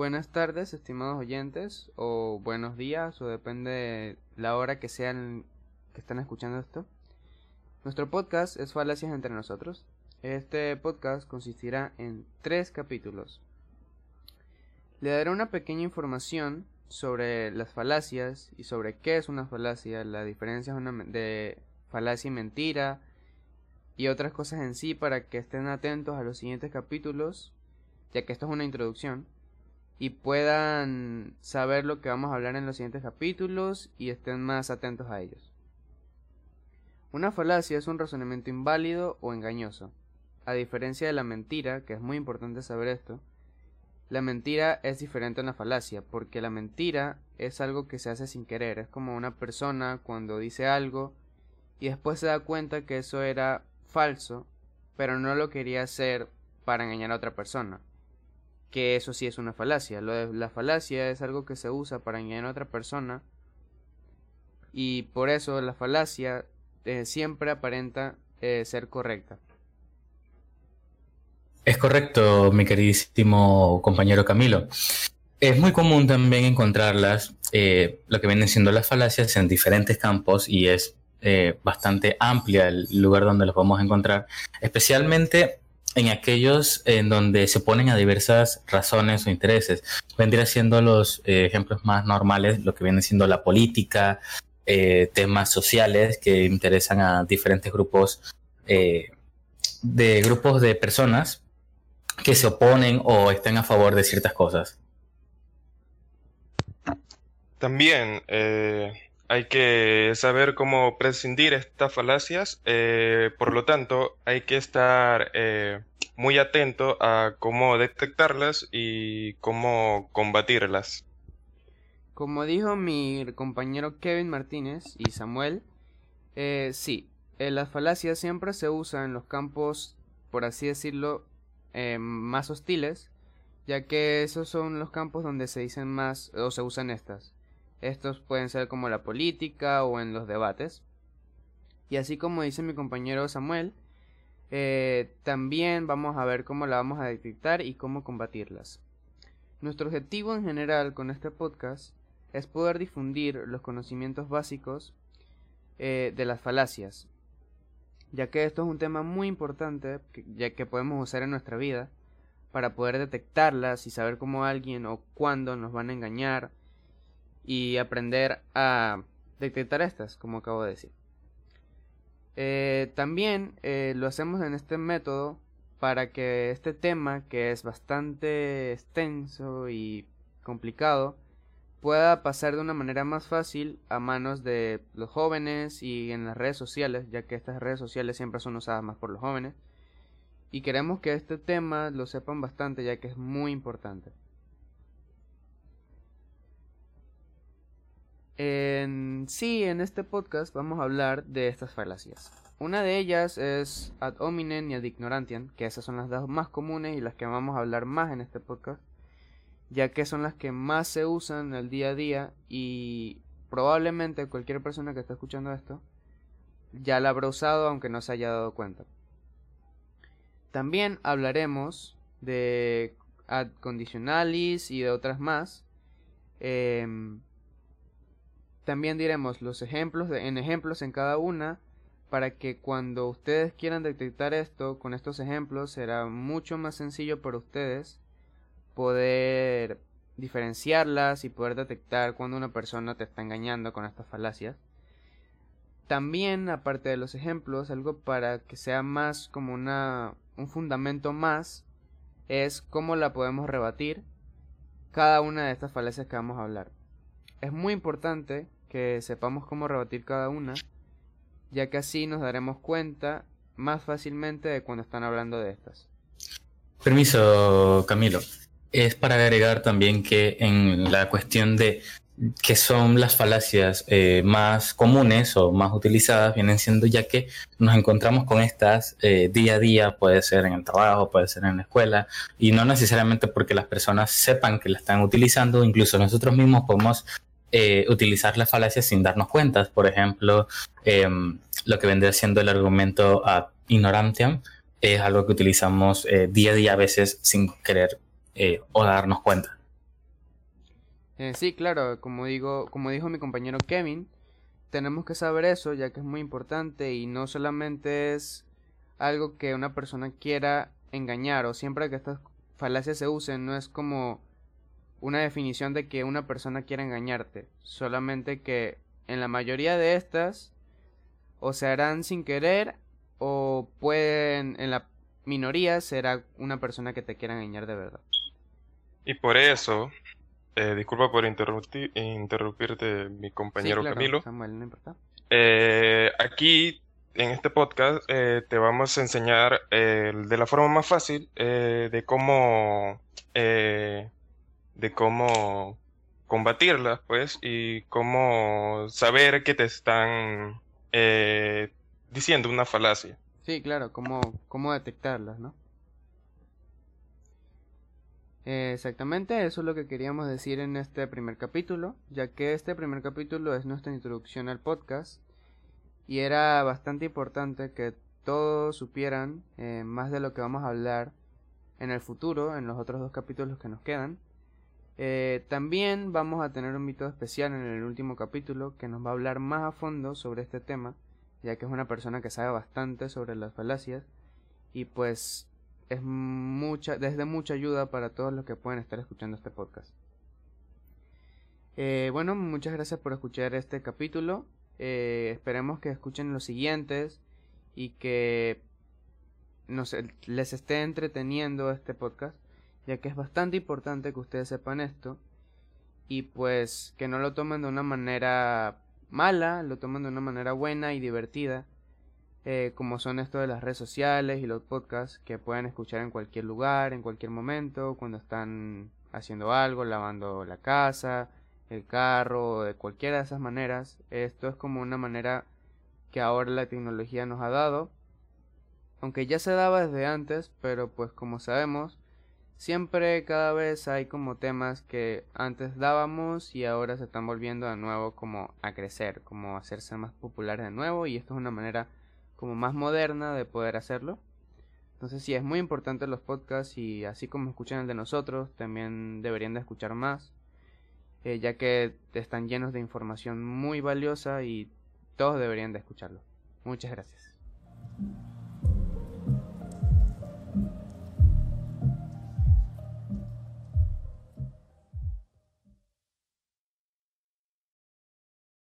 Buenas tardes, estimados oyentes, o buenos días, o depende de la hora que sean que están escuchando esto. Nuestro podcast es Falacias entre nosotros. Este podcast consistirá en tres capítulos. Le daré una pequeña información sobre las falacias y sobre qué es una falacia, la diferencia de falacia y mentira y otras cosas en sí para que estén atentos a los siguientes capítulos, ya que esto es una introducción y puedan saber lo que vamos a hablar en los siguientes capítulos y estén más atentos a ellos. Una falacia es un razonamiento inválido o engañoso. A diferencia de la mentira, que es muy importante saber esto, la mentira es diferente a una falacia, porque la mentira es algo que se hace sin querer, es como una persona cuando dice algo y después se da cuenta que eso era falso, pero no lo quería hacer para engañar a otra persona que eso sí es una falacia. La falacia es algo que se usa para engañar a otra persona y por eso la falacia eh, siempre aparenta eh, ser correcta. Es correcto, mi queridísimo compañero Camilo. Es muy común también encontrarlas, eh, lo que vienen siendo las falacias, en diferentes campos y es bastante amplia el lugar donde los podemos encontrar, especialmente en aquellos en donde se ponen a diversas razones o intereses. Vendría siendo los eh, ejemplos más normales, lo que viene siendo la política, eh, temas sociales que interesan a diferentes grupos eh, de grupos de personas que se oponen o estén a favor de ciertas cosas. También hay que saber cómo prescindir estas falacias, eh, por lo tanto hay que estar eh, muy atento a cómo detectarlas y cómo combatirlas. Como dijo mi compañero Kevin Martínez y Samuel, eh, sí, las falacias siempre se usan en los campos, por así decirlo, más hostiles, ya que esos son los campos donde se dicen más o se usan estas. Estos pueden ser como la política o en los debates. Y así como dice mi compañero Samuel, eh, también vamos a ver cómo la vamos a detectar y cómo combatirlas. Nuestro objetivo en general con este podcast es poder difundir los conocimientos básicos eh, de las falacias, ya que esto es un tema muy importante ya que podemos usar en nuestra vida para poder detectarlas y saber cómo alguien o cuándo nos van a engañar y aprender a detectar estas, como acabo de decir. Eh, también eh, lo hacemos en este método para que este tema, que es bastante extenso y complicado, pueda pasar de una manera más fácil a manos de los jóvenes y en las redes sociales, ya que estas redes sociales siempre son usadas más por los jóvenes. Y queremos que este tema lo sepan bastante, ya que es muy importante. En sí, en este podcast vamos a hablar de estas falacias. Una de ellas es ad hominem y ad ignorantiam, que esas son las dos más comunes y las que vamos a hablar más en este podcast, ya que son las que más se usan en el día a día y probablemente cualquier persona que esté escuchando esto ya la habrá usado aunque no se haya dado cuenta. También hablaremos de ad conditionalis y de otras más. Em, también diremos los ejemplos en ejemplos en cada una para que cuando ustedes quieran detectar esto con estos ejemplos será mucho más sencillo para ustedes poder diferenciarlas y poder detectar cuando una persona te está engañando con estas falacias. También, aparte de los ejemplos, algo para que sea más como una, un fundamento más, es cómo la podemos rebatir cada una de estas falacias que vamos a hablar. Es muy importante que sepamos cómo rebatir cada una, ya que así nos daremos cuenta más fácilmente de cuando están hablando de estas. Permiso, Camilo. Es para agregar también que en la cuestión de qué son las falacias eh, más comunes o más utilizadas, vienen siendo ya que nos encontramos con estas eh, día a día, puede ser en el trabajo, puede ser en la escuela, y no necesariamente porque las personas sepan que la están utilizando, incluso nosotros mismos podemos eh, utilizar la falacia sin darnos cuenta. Por ejemplo, em, lo que vendría siendo el argumento ad ignorantiam es algo que utilizamos eh, día a día a veces sin querer eh, o darnos cuenta. Sí, claro, como digo, como dijo mi compañero Kevin, tenemos que saber eso, ya que es muy importante y no solamente es algo que una persona quiera engañar o siempre que estas falacias se usen, no es como una definición de que una persona quiera engañarte, solamente que en la mayoría de estas o se harán sin querer o pueden, en la minoría, será una persona que te quiera engañar de verdad. Y por eso, eh, disculpa por interrumpirte, mi compañero Camilo. Eh, aquí, en este podcast, eh, te vamos a enseñar de la forma más fácil de cómo de cómo combatirlas, pues, y cómo saber que te están diciendo una falacia. Sí, claro, cómo, cómo detectarlas, ¿no? exactamente, eso es lo que queríamos decir en este primer capítulo, ya que este primer capítulo es nuestra introducción al podcast y era bastante importante que todos supieran eh, más de lo que vamos a hablar en el futuro, en los otros dos capítulos que nos quedan. Eh, también vamos a tener un invitado especial en el último capítulo que nos va a hablar más a fondo sobre este tema ya que es una persona que sabe bastante sobre las falacias y pues es mucha, desde mucha ayuda para todos los que pueden estar escuchando este podcast. Eh, bueno, muchas gracias por escuchar este capítulo. Eh, esperemos que escuchen los siguientes y que nos, les esté entreteniendo este podcast, ya que es bastante importante que ustedes sepan esto y pues que no lo tomen de una manera mala, lo toman de una manera buena y divertida, eh, como son esto de las redes sociales y los podcasts que pueden escuchar en cualquier lugar, en cualquier momento, cuando están haciendo algo, lavando la casa, el carro, de cualquiera de esas maneras. Esto es como una manera que ahora la tecnología nos ha dado, aunque ya se daba desde antes, pero pues como sabemos, Siempre cada vez hay como temas que antes dábamos y ahora se están volviendo de nuevo como a crecer, como hacerse más populares de nuevo y esto es una manera como más moderna de poder hacerlo. Entonces sí, es muy importante los podcasts y así como escuchan el de nosotros, también deberían de escuchar más, eh, ya que están llenos de información muy valiosa y todos deberían de escucharlo. Muchas gracias.